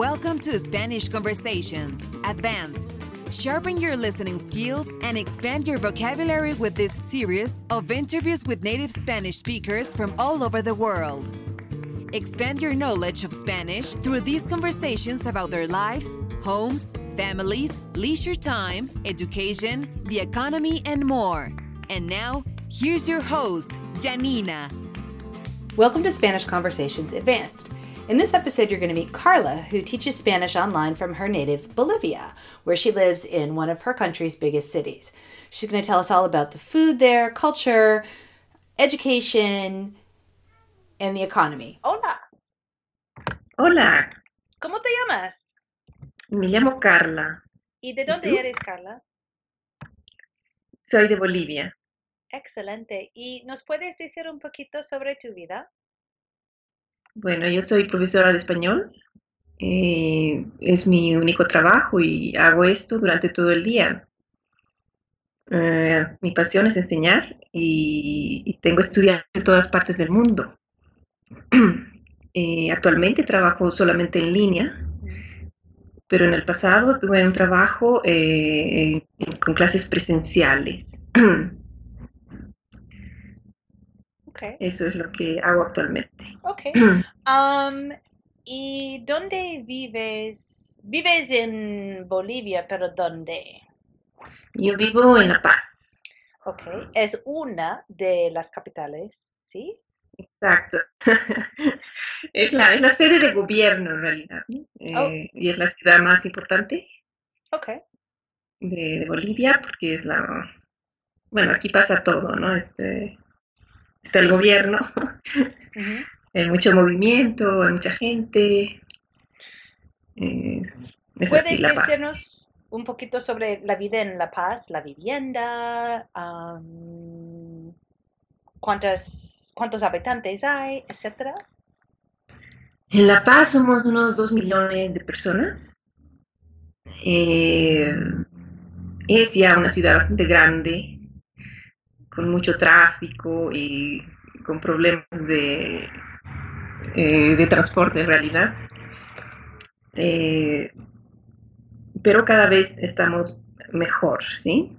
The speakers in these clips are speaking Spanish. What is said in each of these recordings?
Welcome to Spanish Conversations Advanced. Sharpen your listening skills and expand your vocabulary with this series of interviews with native Spanish speakers from all over the world. Expand your knowledge of Spanish through these conversations about their lives, homes, families, leisure time, education, the economy, and more. And now, here's your host, Janina. Welcome to Spanish Conversations Advanced. In this episode, you're going to meet Carla, who teaches Spanish online from her native Bolivia, where she lives in one of her country's biggest cities. She's going to tell us all about the food there, culture, education, and the economy. Hola, Hola, ¿cómo te llamas? me llamo Carla, ¿Y de dónde tú? eres, Carla? soy de Bolivia. Excelente. ¿Y nos puedes decir un poquito sobre tu vida? Bueno, yo soy profesora de español. eh, es mi único trabajo y hago esto durante todo el día. Eh, mi pasión es enseñar y, tengo estudiantes de todas partes del mundo. Eh, actualmente trabajo solamente en línea, pero en el pasado tuve un trabajo eh, con clases presenciales. Eso es lo que hago actualmente. ok. Am, ¿y dónde vives? Vives en Bolivia, pero ¿dónde? Yo vivo en La Paz. Ok, es una de las capitales, ¿sí? Exacto. Es la, es la sede de gobierno en realidad, ¿no? Oh. Eh, y es la ciudad más importante Ok, de, de Bolivia porque es la... Bueno, aquí pasa todo, ¿no? Este, está el gobierno, hay mucho movimiento, hay mucha gente. Es, es ¿Puedes decirnos un poquito sobre la vida en La Paz, la vivienda, cuántas, cuántos habitantes hay, etcétera? En La Paz somos unos dos millones de personas. Eh, es ya una ciudad bastante grande, con mucho tráfico y con problemas de, eh, de transporte en realidad. Eh, pero cada vez estamos mejor, ¿sí?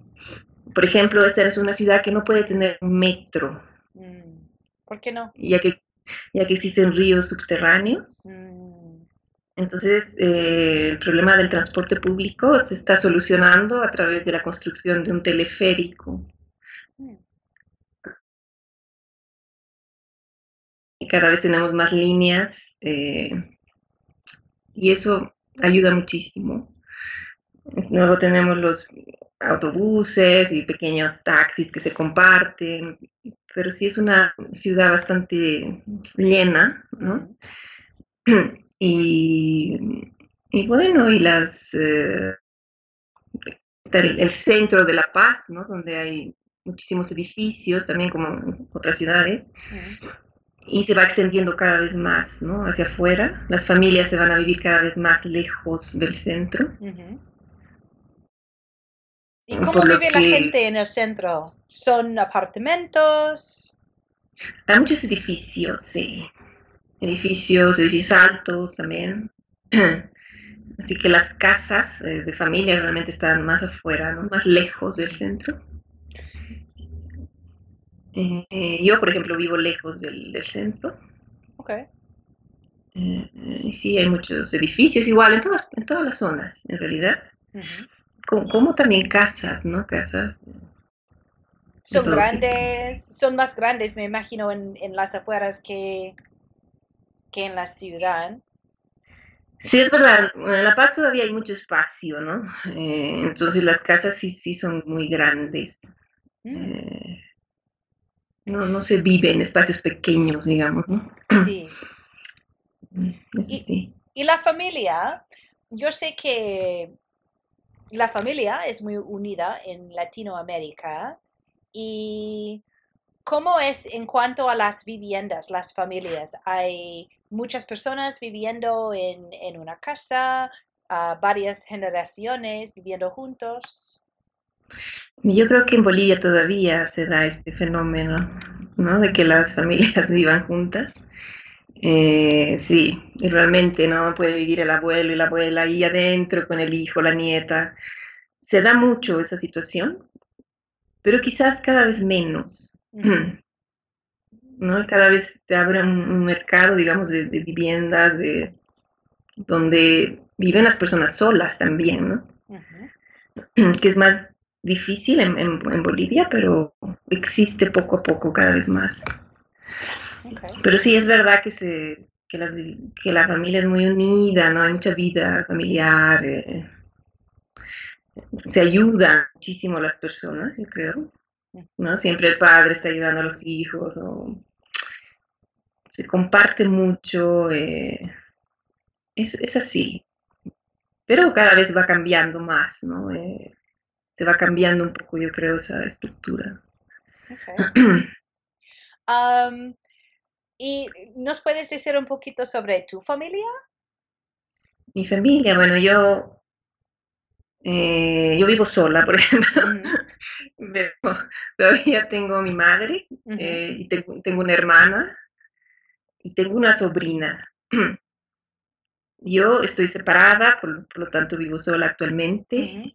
Por ejemplo, esta es una ciudad que no puede tener metro, Mm, ¿Por qué no? ya que, ya que existen ríos subterráneos. Mm, Entonces, eh, el problema del transporte público se está solucionando a través de la construcción de un teleférico. mm. Y cada vez tenemos más líneas eh, y eso ayuda muchísimo. Luego tenemos los autobuses y pequeños taxis que se comparten, pero sí es una ciudad bastante llena, ¿no? Y, bueno, y las eh, el, centro de La Paz, ¿no? Donde hay muchísimos edificios, también como en otras ciudades. Y se va extendiendo cada vez más, ¿no? Hacia afuera. Las familias se van a vivir cada vez más lejos del centro. ¿Y cómo vive la que- gente en el centro? ¿Son apartamentos? Hay muchos edificios, sí. Edificios, edificios altos también. Así que las casas eh, de familia realmente están más afuera, ¿no? Más lejos del centro. Eh, eh, yo, por ejemplo, vivo lejos del, del centro. Ok. Eh, sí, hay muchos edificios, igual en todas, en todas las zonas, en realidad. Como, como también casas, ¿no? Casas. Son tipo. grandes, son más grandes, me imagino, en, en las afueras que, que en la ciudad. Sí, es verdad, en La Paz todavía hay mucho espacio, ¿no? Eh, entonces las casas sí, sí son muy grandes. Eh, no, no se vive en espacios pequeños, digamos, ¿no? Sí. Eso sí. Y la familia, yo sé que la familia es muy unida en Latinoamérica. ¿Y cómo es en cuanto a las viviendas, las familias? ¿Hay muchas personas viviendo en, en una casa, ah, varias generaciones viviendo juntos? Yo creo que en Bolivia todavía se da este fenómeno, ¿no? De que las familias vivan juntas. Eh, sí, y realmente no puede vivir el abuelo y la abuela ahí adentro con el hijo, la nieta. Se da mucho esa situación, pero quizás cada vez menos. ¿no? Cada vez se abre un, mercado, digamos, de, viviendas de, donde viven las personas solas también, ¿no? Que es más difícil en, Bolivia, pero existe poco a poco cada vez más. Pero sí es verdad que, se, que, la familia es muy unida, ¿no? Hay mucha vida familiar, eh, se ayuda muchísimo las personas, yo creo. ¿no? Siempre el padre está ayudando a los hijos, o se comparte mucho, eh, es, así. Pero cada vez va cambiando más, ¿no? Eh, se va cambiando un poco, yo creo, esa estructura. ¿Y nos puedes decir un poquito sobre tu familia? Mi familia, bueno, yo eh, yo vivo sola, por ejemplo. todavía tengo mi madre y tengo, una hermana y tengo una sobrina. Yo estoy separada, por, lo tanto vivo sola actualmente.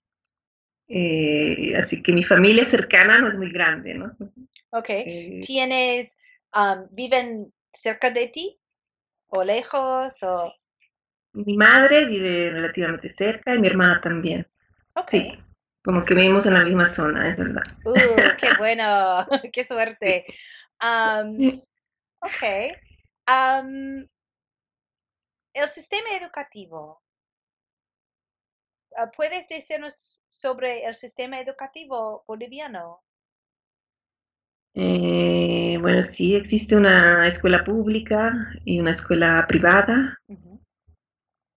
Eh, así que mi familia cercana no es muy grande, ¿no? Ok. Eh, ¿Tienes, viven cerca de ti o lejos o...? Mi madre vive relativamente cerca y mi hermana también. Sí, como que vivimos en la misma zona, es verdad. Uh, qué bueno, qué suerte. ok el sistema educativo. Ah, ¿Puedes decirnos sobre el sistema educativo boliviano? Eh, bueno, sí, existe una escuela pública y una escuela privada.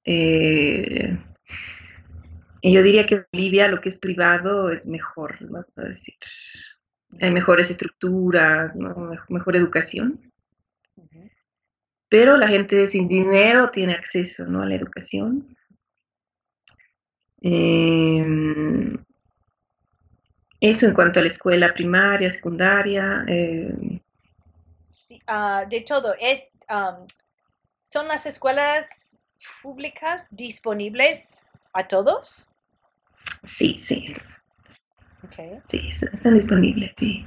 Eh, y yo diría que en Bolivia lo que es privado es mejor, vamos a decir. Hay mejores estructuras, mejor educación pero la gente sin dinero tiene acceso ¿no? a la educación. Em, eso en cuanto a la escuela primaria, secundaria. Em. Ah, de todo. Es, ¿Son las escuelas públicas disponibles a todos? Sí, sí. Sí, están disponibles, sí.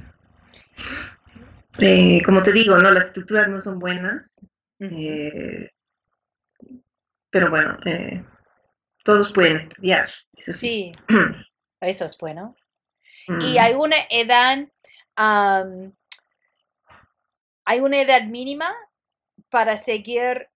Eh, como te digo, no, las estructuras no son buenas. Eh, pero bueno, eh, todos pueden estudiar. Eso sí. eso es bueno. ¿Y hay una edad, hay una edad mínima para seguir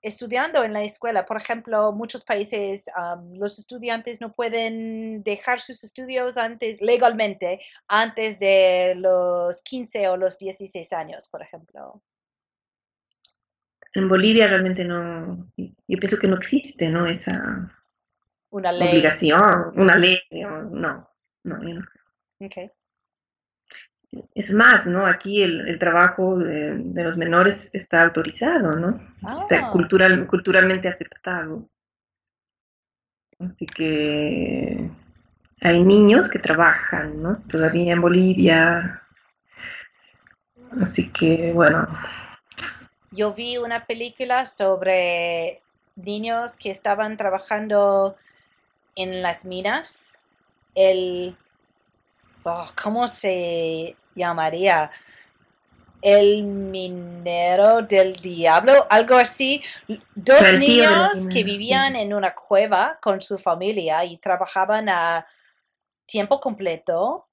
estudiando en la escuela. Por ejemplo, muchos países los estudiantes no pueden dejar sus estudios antes legalmente antes de los 15 o los 16 años, por ejemplo en Bolivia realmente no, yo pienso que no existe, ¿no? Esa una ley. obligación, una ley, no, no, no. Okay. Es más, ¿no? Aquí el, trabajo de, los menores está autorizado, ¿no? Está ah. cultural, culturalmente aceptado. Así que hay niños que trabajan, ¿no? Todavía en Bolivia. Así que, bueno, yo vi una película sobre niños que estaban trabajando en las minas. El, oh, ¿cómo se llamaría? El minero del diablo, algo así. Dos niños que vivían en una cueva con su familia y trabajaban a tiempo completo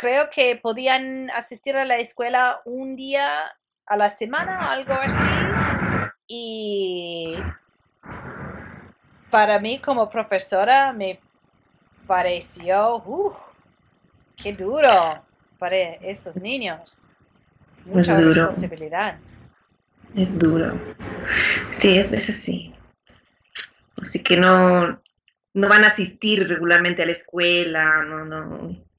creo que podían asistir a la escuela un día a la semana, algo así. Y para mí como profesora me pareció, uh, qué duro para estos niños. Mucha responsabilidad. Es duro. Sí, es, es así. Así que no, no van a asistir regularmente a la escuela, no, no,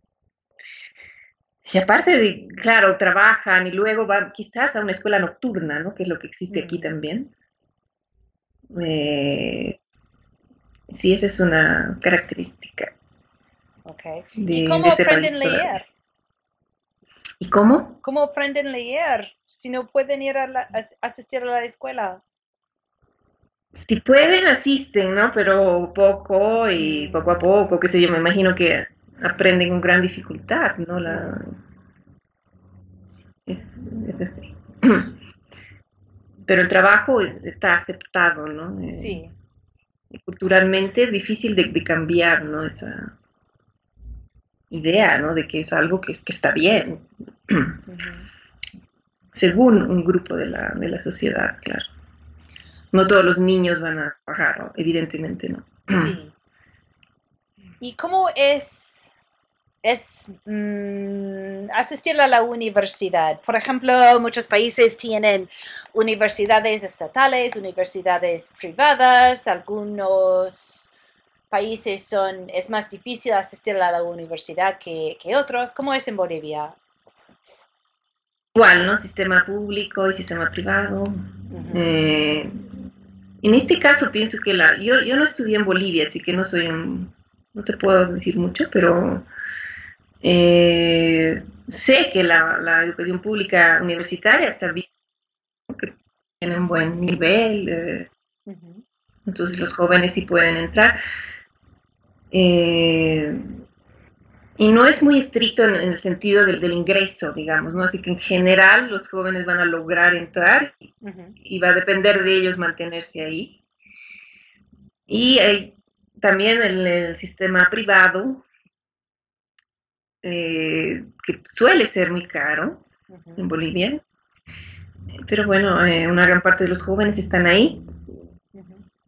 y aparte de, claro, trabajan y luego van quizás a una escuela nocturna, ¿no? Que es lo que existe aquí mm. también. Eh, sí, esa es una característica. Ok. ¿Y cómo aprenden a leer? ¿Y cómo? ¿Cómo aprenden a leer si no pueden ir a, la- a- asistir a la escuela? Si pueden, asisten, ¿no? Pero poco y poco a poco, qué sé yo, me imagino que aprenden con gran dificultad, ¿no? La... Es, es así. Pero el trabajo es- está aceptado, ¿no? Eh, Sí, culturalmente es difícil de, de cambiar, ¿no? Esa idea, ¿no? De que es algo que, es, que está bien, según un grupo de la, de la sociedad, claro. No todos los niños van a trabajar, ¿no? evidentemente, ¿no? sí. ¿Y cómo es, es mm, asistir a la universidad? Por ejemplo, muchos países tienen universidades estatales, universidades privadas, algunos países son, es más difícil asistir a la universidad que, que otros. ¿Cómo es en Bolivia? Igual, ¿no? Sistema público y sistema privado. Eh, en este caso pienso que la... Yo, yo no estudié en Bolivia, así que no soy un... No te puedo decir mucho, pero eh, sé que la, la educación pública universitaria servicio que tiene un buen nivel, eh, entonces los jóvenes sí pueden entrar. Eh, y no es muy estricto en, en el sentido del, del ingreso, digamos, ¿no? Así que en general los jóvenes van a lograr entrar y va a depender de ellos mantenerse ahí. Y hay también el, el sistema privado, eh, que suele ser muy caro en Bolivia, pero bueno, eh, una gran parte de los jóvenes están ahí,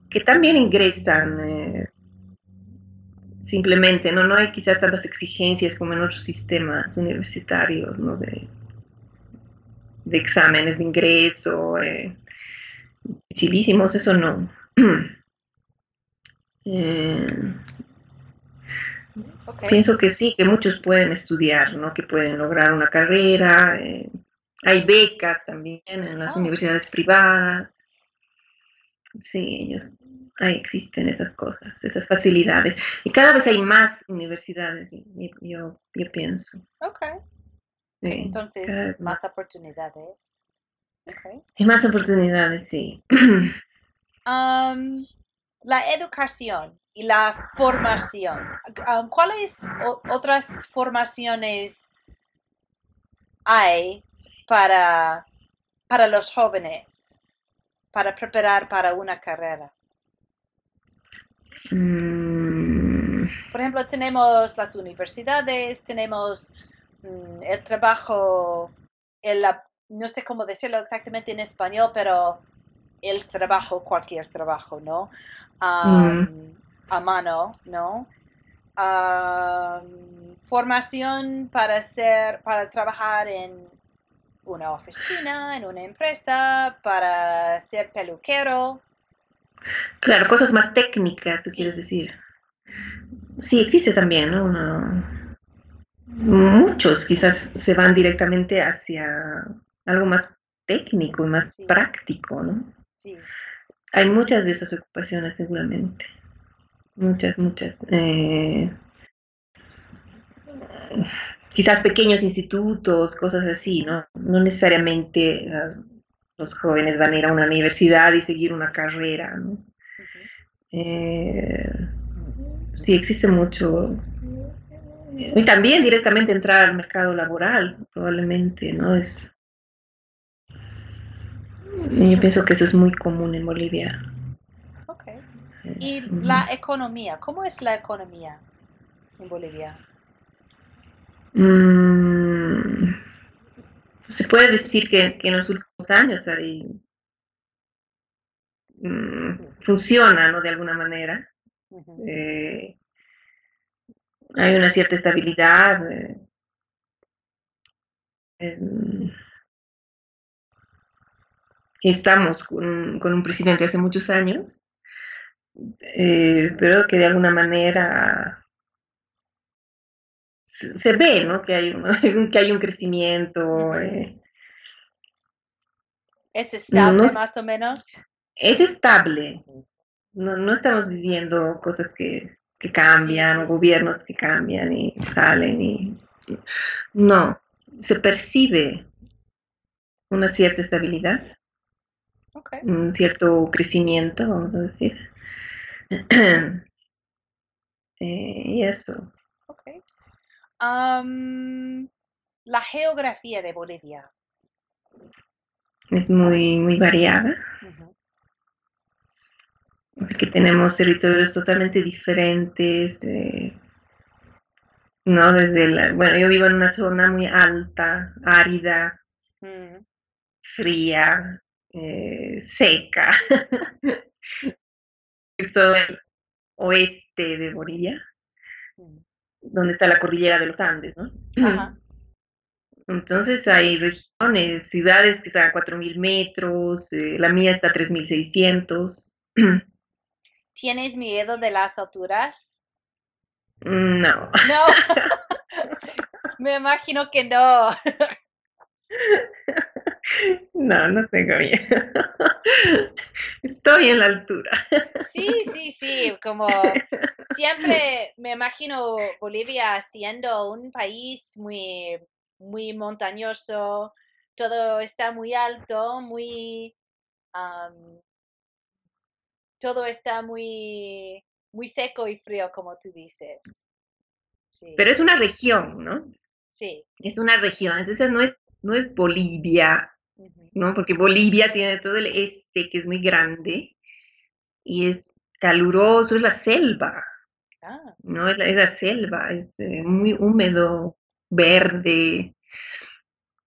que también ingresan eh, simplemente, ¿no? No hay quizás tantas exigencias como en otros sistemas universitarios, ¿no? De, de exámenes de ingreso, eh, dificilísimos, eso no. Eh, Ok. pienso que sí, que muchos pueden estudiar, ¿no? Que pueden lograr una carrera. eh, hay becas también en las Ah. universidades privadas. Sí, ellos, ahí existen esas cosas, esas facilidades. Y cada vez hay más universidades, y- y- yo, yo pienso. Ok. Sí, Entonces, más oportunidades. Ok. Hay más oportunidades, sí. Am, la educación y la formación. Am, ¿Cuáles otras formaciones hay para, para los jóvenes para preparar para una carrera? Mm, Por ejemplo, tenemos las universidades, tenemos mm, el trabajo, el, no sé cómo decirlo exactamente en español, pero el trabajo, cualquier trabajo, ¿no? Am, A mano, ¿no? Formación para ser, para trabajar en una oficina, en una empresa, para ser peluquero. Claro, cosas más técnicas, ¿tú Sí. quieres decir? Sí, existe también, ¿no? Muchos quizás se van directamente hacia algo más técnico y más Sí. práctico, ¿no? Sí. Hay muchas de esas ocupaciones seguramente. Muchas, muchas. Eh, quizás pequeños institutos, cosas así, ¿no? No necesariamente las- los jóvenes van a ir a una universidad y seguir una carrera, ¿no? Eh, sí, existe mucho. Y también directamente entrar al mercado laboral, probablemente, ¿no? Es, yo pienso que eso es muy común en Bolivia. Y la economía, ¿cómo es la economía en Bolivia? Mm, se puede decir que, que en los últimos años hay, mm, funciona, ¿no? De alguna manera. Eh, hay una cierta estabilidad. eh, estamos con, con un presidente hace muchos años, eh, pero que de alguna manera se, se ve, ¿no? Que hay un, que hay un crecimiento. Eh, ¿Es estable no más o menos? es estable. No, no estamos viviendo cosas que, que cambian, Sí, sí, o sí. gobiernos que cambian y salen y no. se percibe una cierta estabilidad, Okay. un cierto crecimiento, vamos a decir. Eh, y eso. Okay. La geografía de Bolivia. Es muy, muy variada, porque tenemos territorios totalmente diferentes. eh, no, desde la, bueno, yo vivo en una zona muy alta, árida, Mm, fría, eh, seca. Soy el oeste de Bolivia, mm. donde está la cordillera de los Andes, ¿no? Ajá. Entonces hay regiones, ciudades que están a 4.000 metros, eh, la mía está a 3.600. ¿Tienes miedo de las alturas? No, No. Me imagino que no. no, no tengo miedo. Estoy en la altura. Sí, sí, sí, como siempre me imagino Bolivia siendo un país muy, muy montañoso, todo está muy alto, muy, am, todo está muy, muy seco y frío, como tú dices. Sí, Pero es una región, ¿no? sí. Es una región, entonces no es, no es Bolivia, ¿no? Porque Bolivia tiene todo el este que es muy grande y es caluroso, es la selva, Ah, ¿no? Es la, es la selva, es eh, muy húmedo, verde,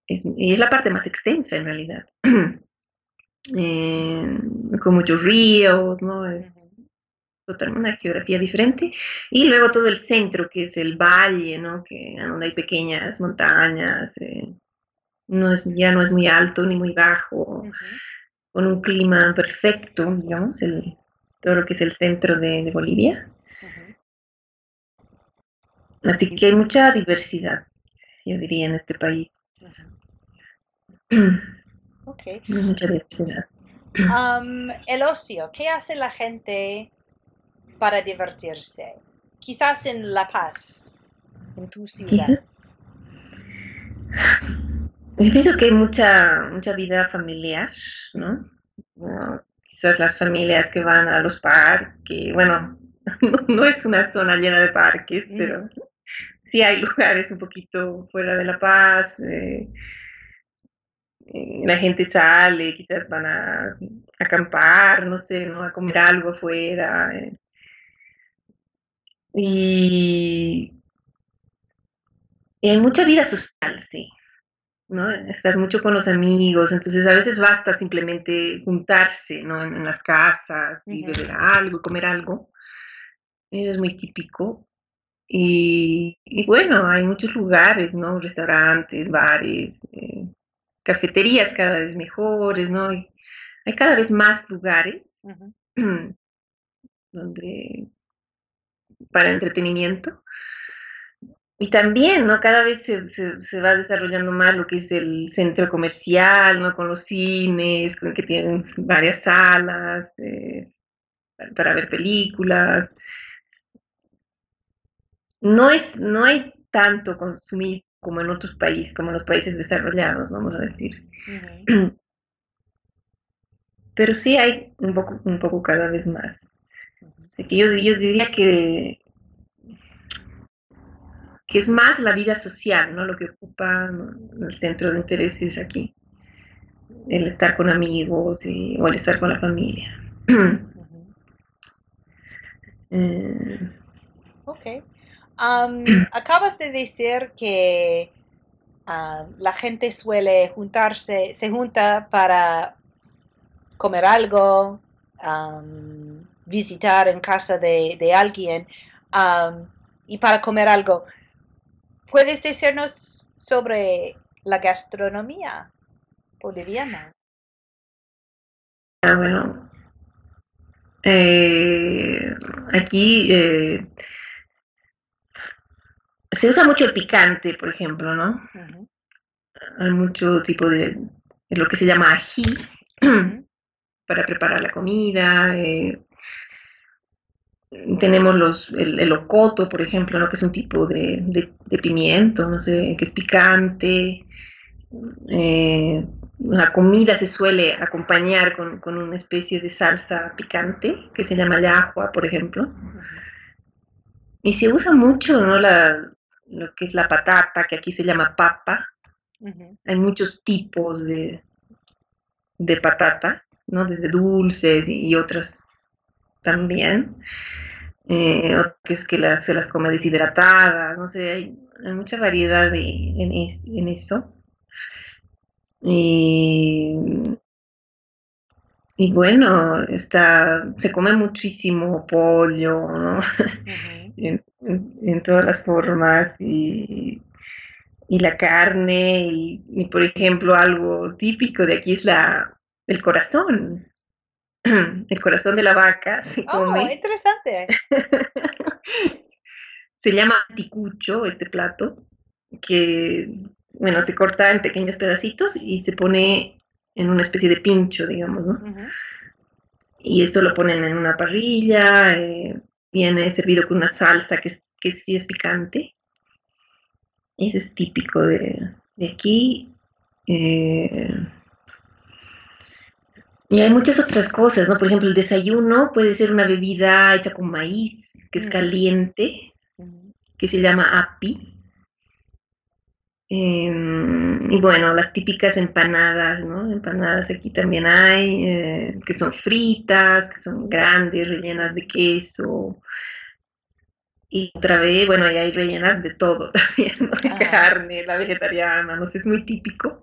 es, y es la parte más extensa en realidad. Eh, con muchos ríos, ¿no? Es ujú, total, una geografía diferente. Y luego todo el centro, que es el valle, ¿no? Que, donde hay pequeñas montañas, eh, no es, ya no es muy alto ni muy bajo, con un clima perfecto, digamos, el, todo lo que es el centro de, de Bolivia. Así que hay mucha diversidad, yo diría, en este país. Ok. Hay mucha diversidad. Am, el ocio, ¿qué hace la gente para divertirse? Quizás en La Paz, en tu ciudad. Quizás- Yo pienso que hay mucha, mucha vida familiar, ¿no? Quizás las familias que van a los parques, bueno, no, no es una zona llena de parques, Mm. pero sí hay lugares un poquito fuera de La Paz. eh, eh, la gente sale, quizás van a acampar, no sé, ¿no? A comer algo afuera. eh. Y, y hay mucha vida social, sí. ¿No? Estás mucho con los amigos, entonces a veces basta simplemente juntarse, ¿no? En, en las casas y beber algo, comer algo. Eso es muy típico. Y, y bueno, hay muchos lugares, ¿no? Restaurantes, bares, eh, cafeterías cada vez mejores, ¿no? Y hay cada vez más lugares donde para entretenimiento. Y también, ¿no? Cada vez se, se- se va desarrollando más lo que es el centro comercial, ¿no? Con los cines, con que tienen varias salas eh, para, ver películas. No es, no hay tanto consumismo como en otros países, como en los países desarrollados, vamos a decir. ujú. Pero sí hay un poco, un poco cada vez más. Así que yo, yo diría que, es más la vida social, ¿no? Lo que ocupa el centro de intereses aquí. El estar con amigos o el estar con la familia. Eh, Ok. Acabas de decir que ah, la gente suele juntarse, se junta para comer algo, visitar en casa de, alguien y para comer algo. ¿Puedes decirnos sobre la gastronomía boliviana? ah, bueno, eh, aquí eh, se usa mucho el picante, por ejemplo, ¿no? Hay mucho tipo de, de lo que se llama ají para preparar la comida. eh, tenemos los, el, el ocoto, por ejemplo, ¿no? que es un tipo de, de- de pimiento, no sé, que es picante. Eh, la comida se suele acompañar con, con una especie de salsa picante que se llama llajua, por ejemplo. Y se usa mucho, ¿no? La, lo que es la patata, que aquí se llama papa. Hay muchos tipos de, de patatas, ¿no? Desde dulces y, y otras también. Eh, o que es que las, se las come deshidratadas, no sé, hay, hay mucha variedad de, en, es- en eso. Y, y bueno, está, se come muchísimo pollo, ¿no? Ujú. en, en- en todas las formas y, y la carne y, y, por ejemplo algo típico de aquí es la el corazón el corazón de la vaca se Oh, come interesante. se llama ticucho este plato que bueno se corta en pequeños pedacitos y se pone en una especie de pincho digamos ¿no? Y esto lo ponen en una parrilla, eh, viene servido con una salsa que, que sí es picante. Eso es típico de, de aquí. eh, y hay muchas otras cosas, ¿no? Por ejemplo, el desayuno puede ser una bebida hecha con maíz, que es Mm. caliente, Ujú. que se llama api. Em, y bueno, las típicas empanadas, ¿no? Empanadas aquí también hay, eh, que son fritas, que son grandes, rellenas de queso. Y otra vez, bueno, y hay rellenas de todo también, ¿no? De Ajá. carne, la vegetariana, no sé, es muy típico.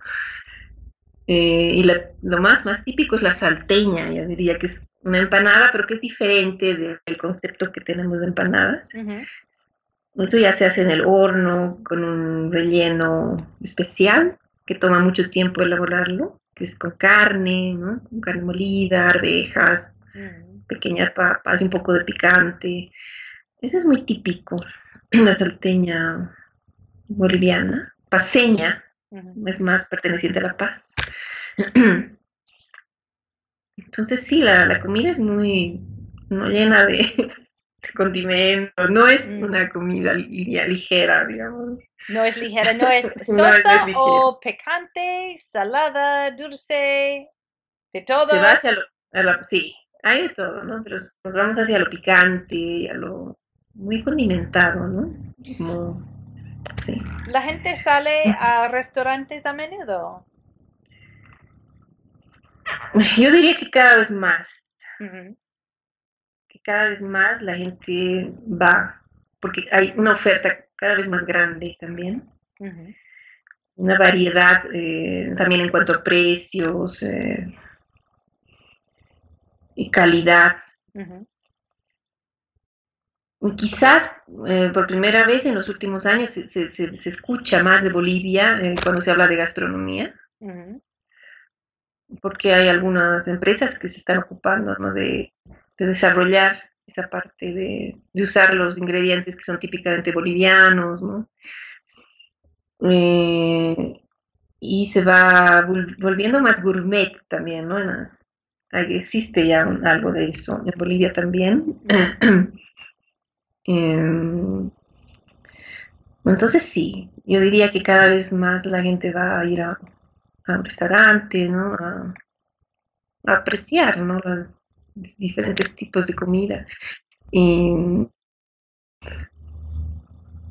Eh, y la- lo más, más típico es la salteña, yo diría que es una empanada, pero que es diferente de- del concepto que tenemos de empanadas. Eso ya se hace en el horno con un relleno especial que toma mucho tiempo elaborarlo, que es con carne, ¿no? Con carne molida, arvejas, Mm. pequeñas papas, un poco de picante. Eso es muy típico, la salteña boliviana, paseña, es más perteneciente a La Paz. Entonces sí, la, la comida es muy no llena de, de condimentos, no es Mm. una comida li- ligera, digamos. No es ligera, no es no sosa o picante, salada, dulce, de todo. Se va hacia lo, a la- sí, hay de todo, ¿no? Pero nos vamos hacia lo picante, a lo muy condimentado, ¿no? Como, sí. La gente sale a restaurantes a menudo. Yo diría que cada vez más, que cada vez más la gente va, porque hay una oferta cada vez más grande también, una variedad eh, también en cuanto a precios eh, y calidad. Quizás eh, por primera vez en los últimos años se, se- se- se escucha más de Bolivia eh, cuando se habla de gastronomía. Porque hay algunas empresas que se están ocupando de, de desarrollar esa parte de, usar los ingredientes que son típicamente bolivianos, ¿no? Eh, y se va vol- volviendo más gourmet también, ¿no? Existe ya algo de eso en Bolivia también. Em, entonces sí, yo diría que cada vez más la gente va a ir a, a un restaurante, ¿no? A, a apreciar, ¿no? Los diferentes tipos de comida. Y,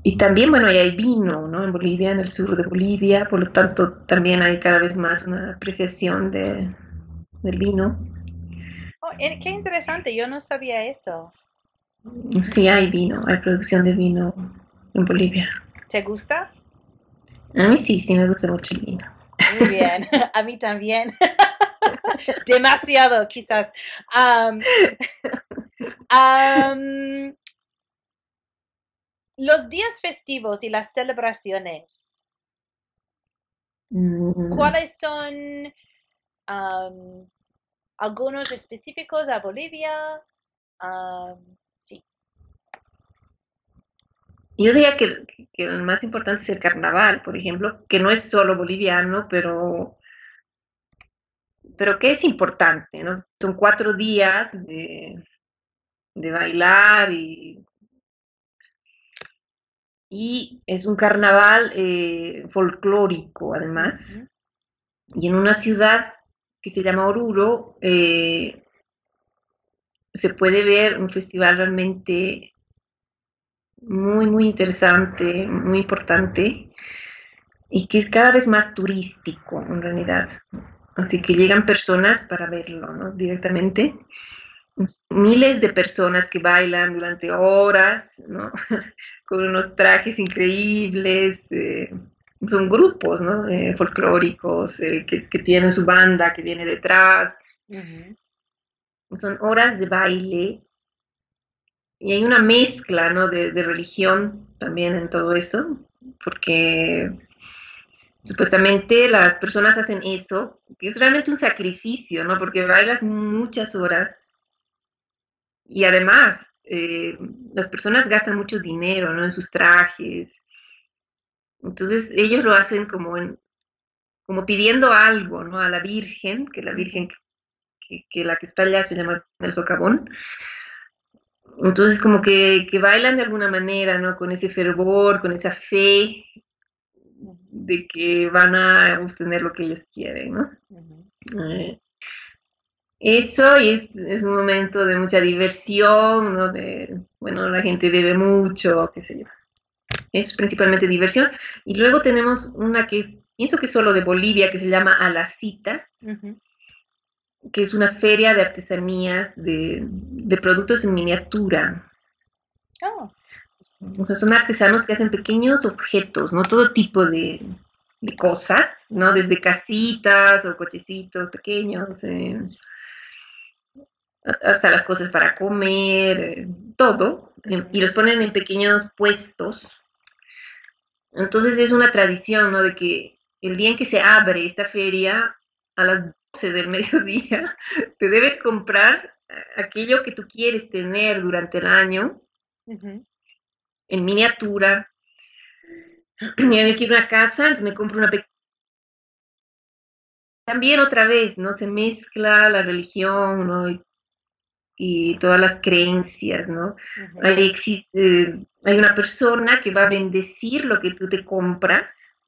y también, bueno, hay vino, ¿no? En Bolivia, en el sur de Bolivia, por lo tanto, también hay cada vez más una apreciación de, del vino. Oh, eh, qué interesante, yo no sabía eso. Sí, hay vino, hay producción de vino en Bolivia. ¿Te gusta? A mí sí, sí me gusta mucho el vino. Muy bien, a mí también. Demasiado, quizás. Am, los días festivos y las celebraciones, Mm, ¿cuáles son am, algunos específicos a Bolivia? Yo diría que, que el más importante es el carnaval, por ejemplo, que no es solo boliviano, pero, pero que es importante, ¿no? Son cuatro días de, de bailar y, y es un carnaval eh, folclórico además. Y en una ciudad que se llama Oruro eh, se puede ver un festival realmente muy, muy interesante, muy importante y que es cada vez más turístico en realidad. Así que llegan personas para verlo ¿no? directamente. Miles de personas que bailan durante horas, ¿no? con unos trajes increíbles. Eh, son grupos ¿no? Eh, folclóricos eh, que, tienen su banda que viene detrás. Son horas de baile. Y hay una mezcla ¿no? de, de religión también en todo eso, porque supuestamente las personas hacen eso, que es realmente un sacrificio, ¿no? Porque bailas muchas horas y además eh, las personas gastan mucho dinero, ¿no? En sus trajes. Entonces ellos lo hacen como como pidiendo algo, ¿no? A la Virgen, que la Virgen que, la que está allá se llama el socavón. Entonces como que, que bailan de alguna manera, ¿no? Con ese fervor, con esa fe de que van a obtener lo que ellos quieren, ¿no? Eh, eso y es, es, un momento de mucha diversión, ¿no? De, bueno, la gente bebe mucho, qué sé yo. Es principalmente diversión. Y luego tenemos una que es, pienso que es solo de Bolivia, que se llama A las Citas, que es una feria de artesanías de, de productos en miniatura. Oh. O sea, son artesanos que hacen pequeños objetos, ¿no? Todo tipo de, cosas, ¿no? Desde casitas o cochecitos pequeños, eh, hasta las cosas para comer, eh, todo, y los ponen en pequeños puestos. Entonces es una tradición, ¿no? De que el día en que se abre esta feria, a las 12 del mediodía, te debes comprar aquello que tú quieres tener durante el año en miniatura. Y yo quiero una casa, entonces me compro una pequeña. También otra vez, ¿no? Se mezcla la religión, ¿no? Y, todas las creencias, ¿no? hay, existe, hay una persona que va a bendecir lo que tú te compras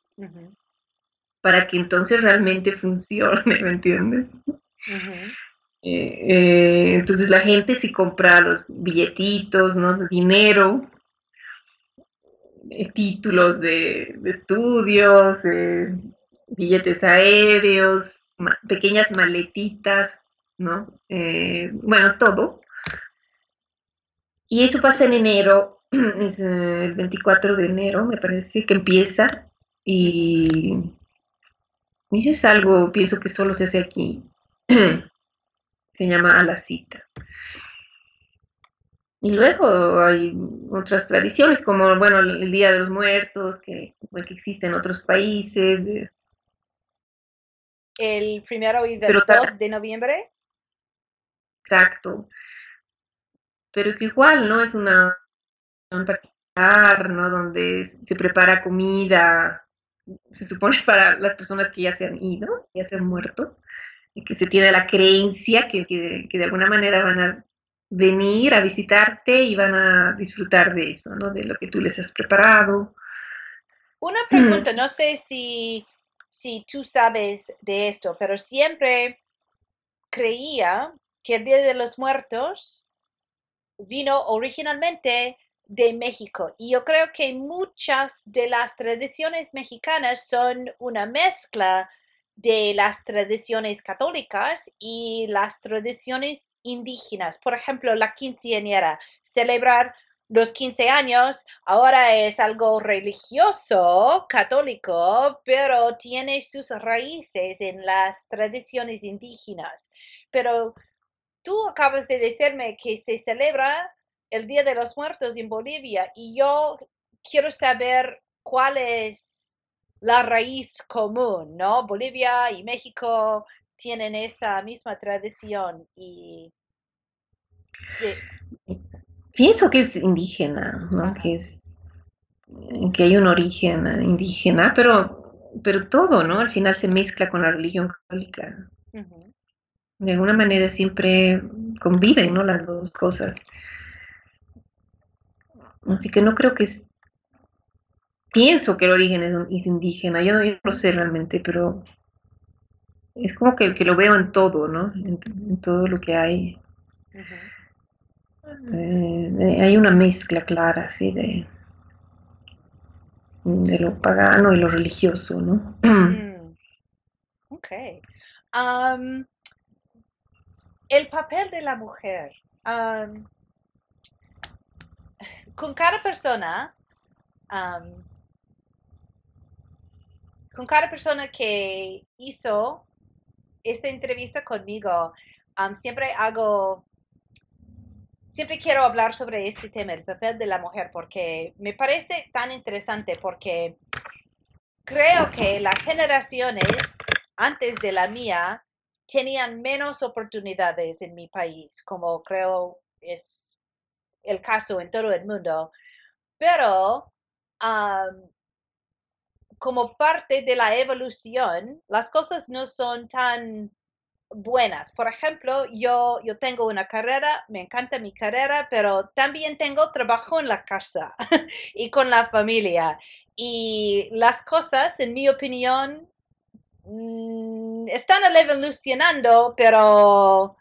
para que entonces realmente funcione, ¿me entiendes? Eh, eh, entonces la gente si compra los billetitos, ¿no? Dinero, eh, títulos de, estudios, billetes aéreos, pequeñas maletitas, ¿no? Bueno, todo. Y eso pasa en enero, es el 24 de enero, me parece que empieza. Y, y es algo, pienso que solo se hace aquí. se llama a las citas. Y luego hay otras tradiciones, como bueno, el Día de los Muertos, que, que existe en otros países. El primero y el 2 de noviembre. Exacto. Pero que igual, ¿no? Es una un particular, ¿no? Donde se prepara comida, se supone para las personas que ya se han ido, ya se han muerto, y que se tiene la creencia que, que, que de alguna manera van a venir a visitarte y van a disfrutar de eso, ¿no? De lo que tú les has preparado. Una pregunta, no sé si, si tú sabes de esto, pero siempre creía que el Día de los Muertos vino originalmente de México. Y yo creo que muchas de las tradiciones mexicanas son una mezcla de las tradiciones católicas y las tradiciones indígenas. Por ejemplo, la quinceañera, celebrar los 15 años ahora es algo religioso, católico, pero tiene sus raíces en las tradiciones indígenas. Pero tú acabas de decirme que se celebra el Día de los Muertos en Bolivia y yo quiero saber cuál es la raíz común, ¿no? Bolivia y México tienen esa misma tradición y... Pienso que es indígena, ¿no? Que es que hay un origen indígena, pero, pero todo, ¿no? Al final se mezcla con la religión católica. de alguna manera siempre conviven, ¿no? Las dos cosas. Así que no creo que es... Pienso que el origen es, indígena, yo, no lo sé realmente, pero es como que, que lo veo en todo, ¿no? En, todo lo que hay. Eh, hay una mezcla clara, así, de, de lo pagano y lo religioso, ¿no? Mm. Ok. el papel de la mujer. Con cada persona, con cada persona que hizo esta entrevista conmigo, siempre hago siempre quiero hablar sobre este tema, el papel de la mujer, porque me parece tan interesante, porque creo que las generaciones antes de la mía tenían menos oportunidades en mi país, como creo es el caso en todo el mundo, pero como parte de la evolución, las cosas no son tan buenas. Por ejemplo, yo, yo tengo una carrera, me encanta mi carrera, pero también tengo trabajo en la casa y con la familia. Y las cosas, en mi opinión, mm, están evolucionando, pero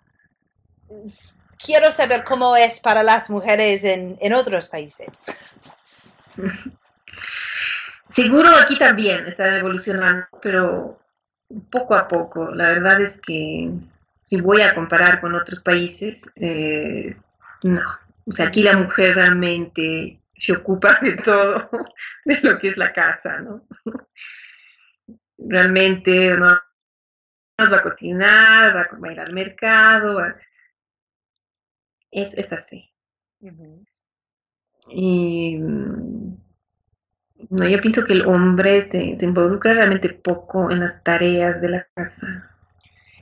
quiero saber cómo es para las mujeres en, en otros países. Seguro aquí también está evolucionando, pero poco a poco. La verdad es que si voy a comparar con otros países, eh, no. O sea, aquí la mujer realmente se ocupa de todo, de lo que es la casa, ¿no? Realmente no va a cocinar, va a ir al mercado. Es, es así. Y no, yo pienso que el hombre se, involucra realmente poco en las tareas de la casa.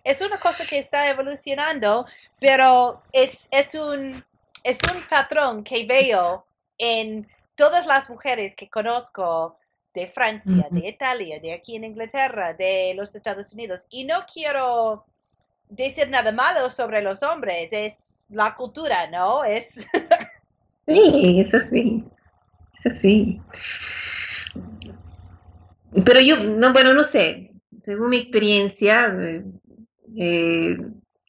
Es una cosa que está evolucionando, pero es, es, un, es un patrón que veo en todas las mujeres que conozco de Francia, de Italia, de aquí en Inglaterra, de los Estados Unidos. Y no quiero decir nada malo sobre los hombres, es la cultura, ¿no? Es... sí, es así, es así. Pero yo, no, bueno, no sé, según mi experiencia, eh, eh,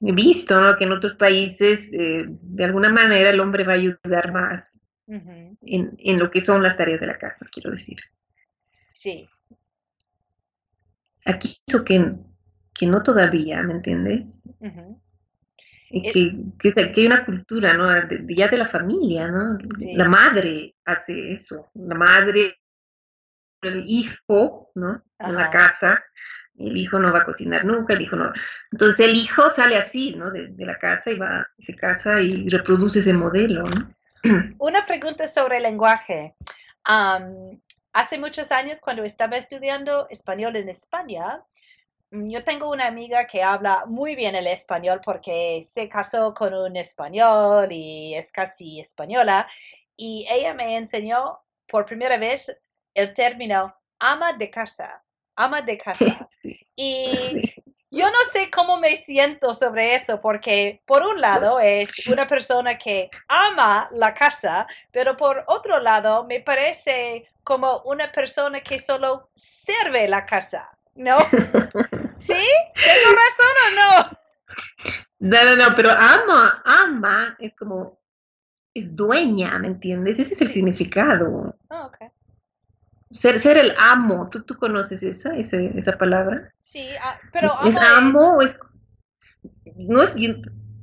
he visto que en otros países, eh, de alguna manera, el hombre va a ayudar más en, lo que son las tareas de la casa, quiero decir. Sí. Aquí hizo que, que no todavía, ¿me entiendes? y que, que, hay una cultura, ¿no? ya de la familia, ¿no? La madre hace eso, la madre el hijo, ¿no? En la casa, el hijo no va a cocinar nunca, el hijo no. Entonces el hijo sale así, ¿no? De, la casa y va, se casa y reproduce ese modelo, ¿no? Una pregunta sobre el lenguaje. hace muchos años, cuando estaba estudiando español en España, yo tengo una amiga que habla muy bien el español porque se casó con un español y es casi española. Y ella me enseñó por primera vez el término ama de casa, ama de casa. Y yo no sé cómo me siento sobre eso, porque por un lado es una persona que ama la casa, pero por otro lado me parece como una persona que solo sirve la casa, ¿no? ¿Sí? ¿Tengo razón o no? No, no, no, pero ama, ama es como, es dueña, ¿me entiendes? Ese es el significado. Oh, okay. Ser, ser el amo, ¿tú, tú conoces esa, esa palabra? Sí, ah, pero es, amo, es, no, es,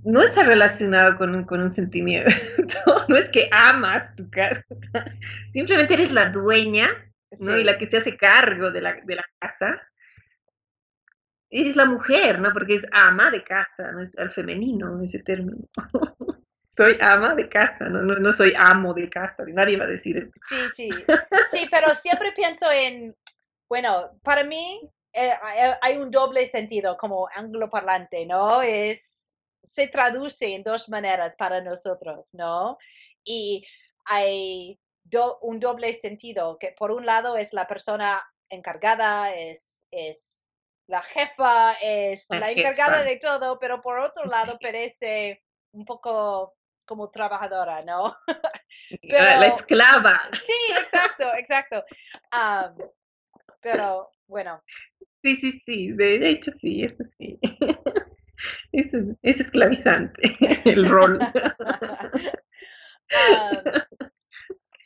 no está relacionado con un, con un sentimiento, no es que amas tu casa, simplemente eres la dueña, ¿no? Y la que se hace cargo de la, de la casa. Eres la mujer, ¿no? Porque es ama de casa, no es al femenino ese término. soy ama de casa, no, no, soy amo de casa, nadie va a decir eso. Sí, sí, sí, pero siempre pienso en, bueno, para mí eh, hay un doble sentido como angloparlante, ¿no? Es, se traduce en dos maneras para nosotros, ¿no? Y hay un doble sentido, que por un lado es la persona encargada, es, es la jefa, es La la, encargada de todo, pero por otro lado parece un poco como trabajadora, ¿no? La, la Pero- esclava. Sí, exacto, exacto. Pero bueno, Sí, sí, sí, de hecho sí, eso sí. Es, es esclavizante el rol.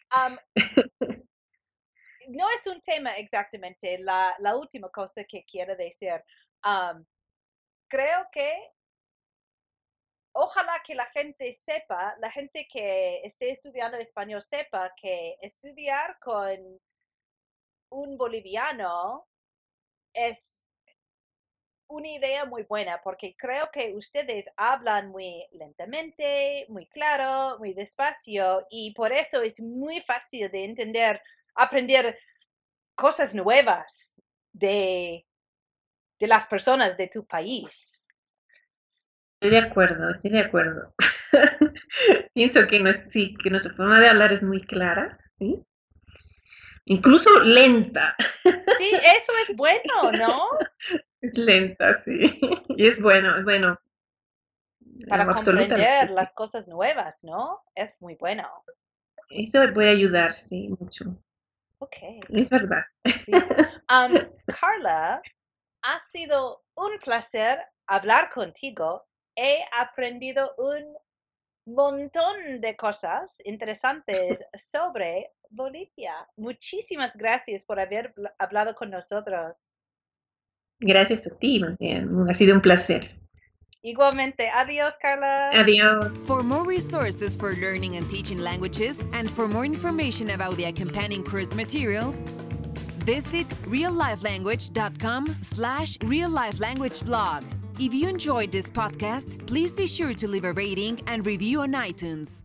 Am, no es un tema exactamente la, última cosa que quiero decir. Am, creo que ojalá que la gente sepa, la gente que esté estudiando español sepa que estudiar con un boliviano es una idea muy buena porque creo que ustedes hablan muy lentamente, muy claro, muy despacio y por eso es muy fácil de entender, aprender cosas nuevas de, de las personas de tu país. Estoy de acuerdo, estoy de acuerdo. Pienso que, nues- sí, que nuestra forma de hablar es muy clara, ¿sí? Incluso lenta, Sí, eso es bueno, ¿no? es lenta, sí. Y es bueno, es bueno. Para comprender las cosas nuevas, ¿no? Es muy bueno. Eso puede ayudar, sí, mucho. Ok. Es verdad. Sí. Am, Carla, ha sido un placer hablar contigo. He aprendido un montón de cosas interesantes sobre Bolivia. Muchísimas gracias por haber bl- hablado con nosotros. Gracias a ti, más bien. Ha sido un placer. Igualmente, adiós, Carla. Adiós. For more resources for learning and teaching languages, and for more information about the accompanying course materials, visit reallifelanguage.com slash reallifelanguageblog. If you enjoyed this podcast, please be sure to leave a rating and review on iTunes.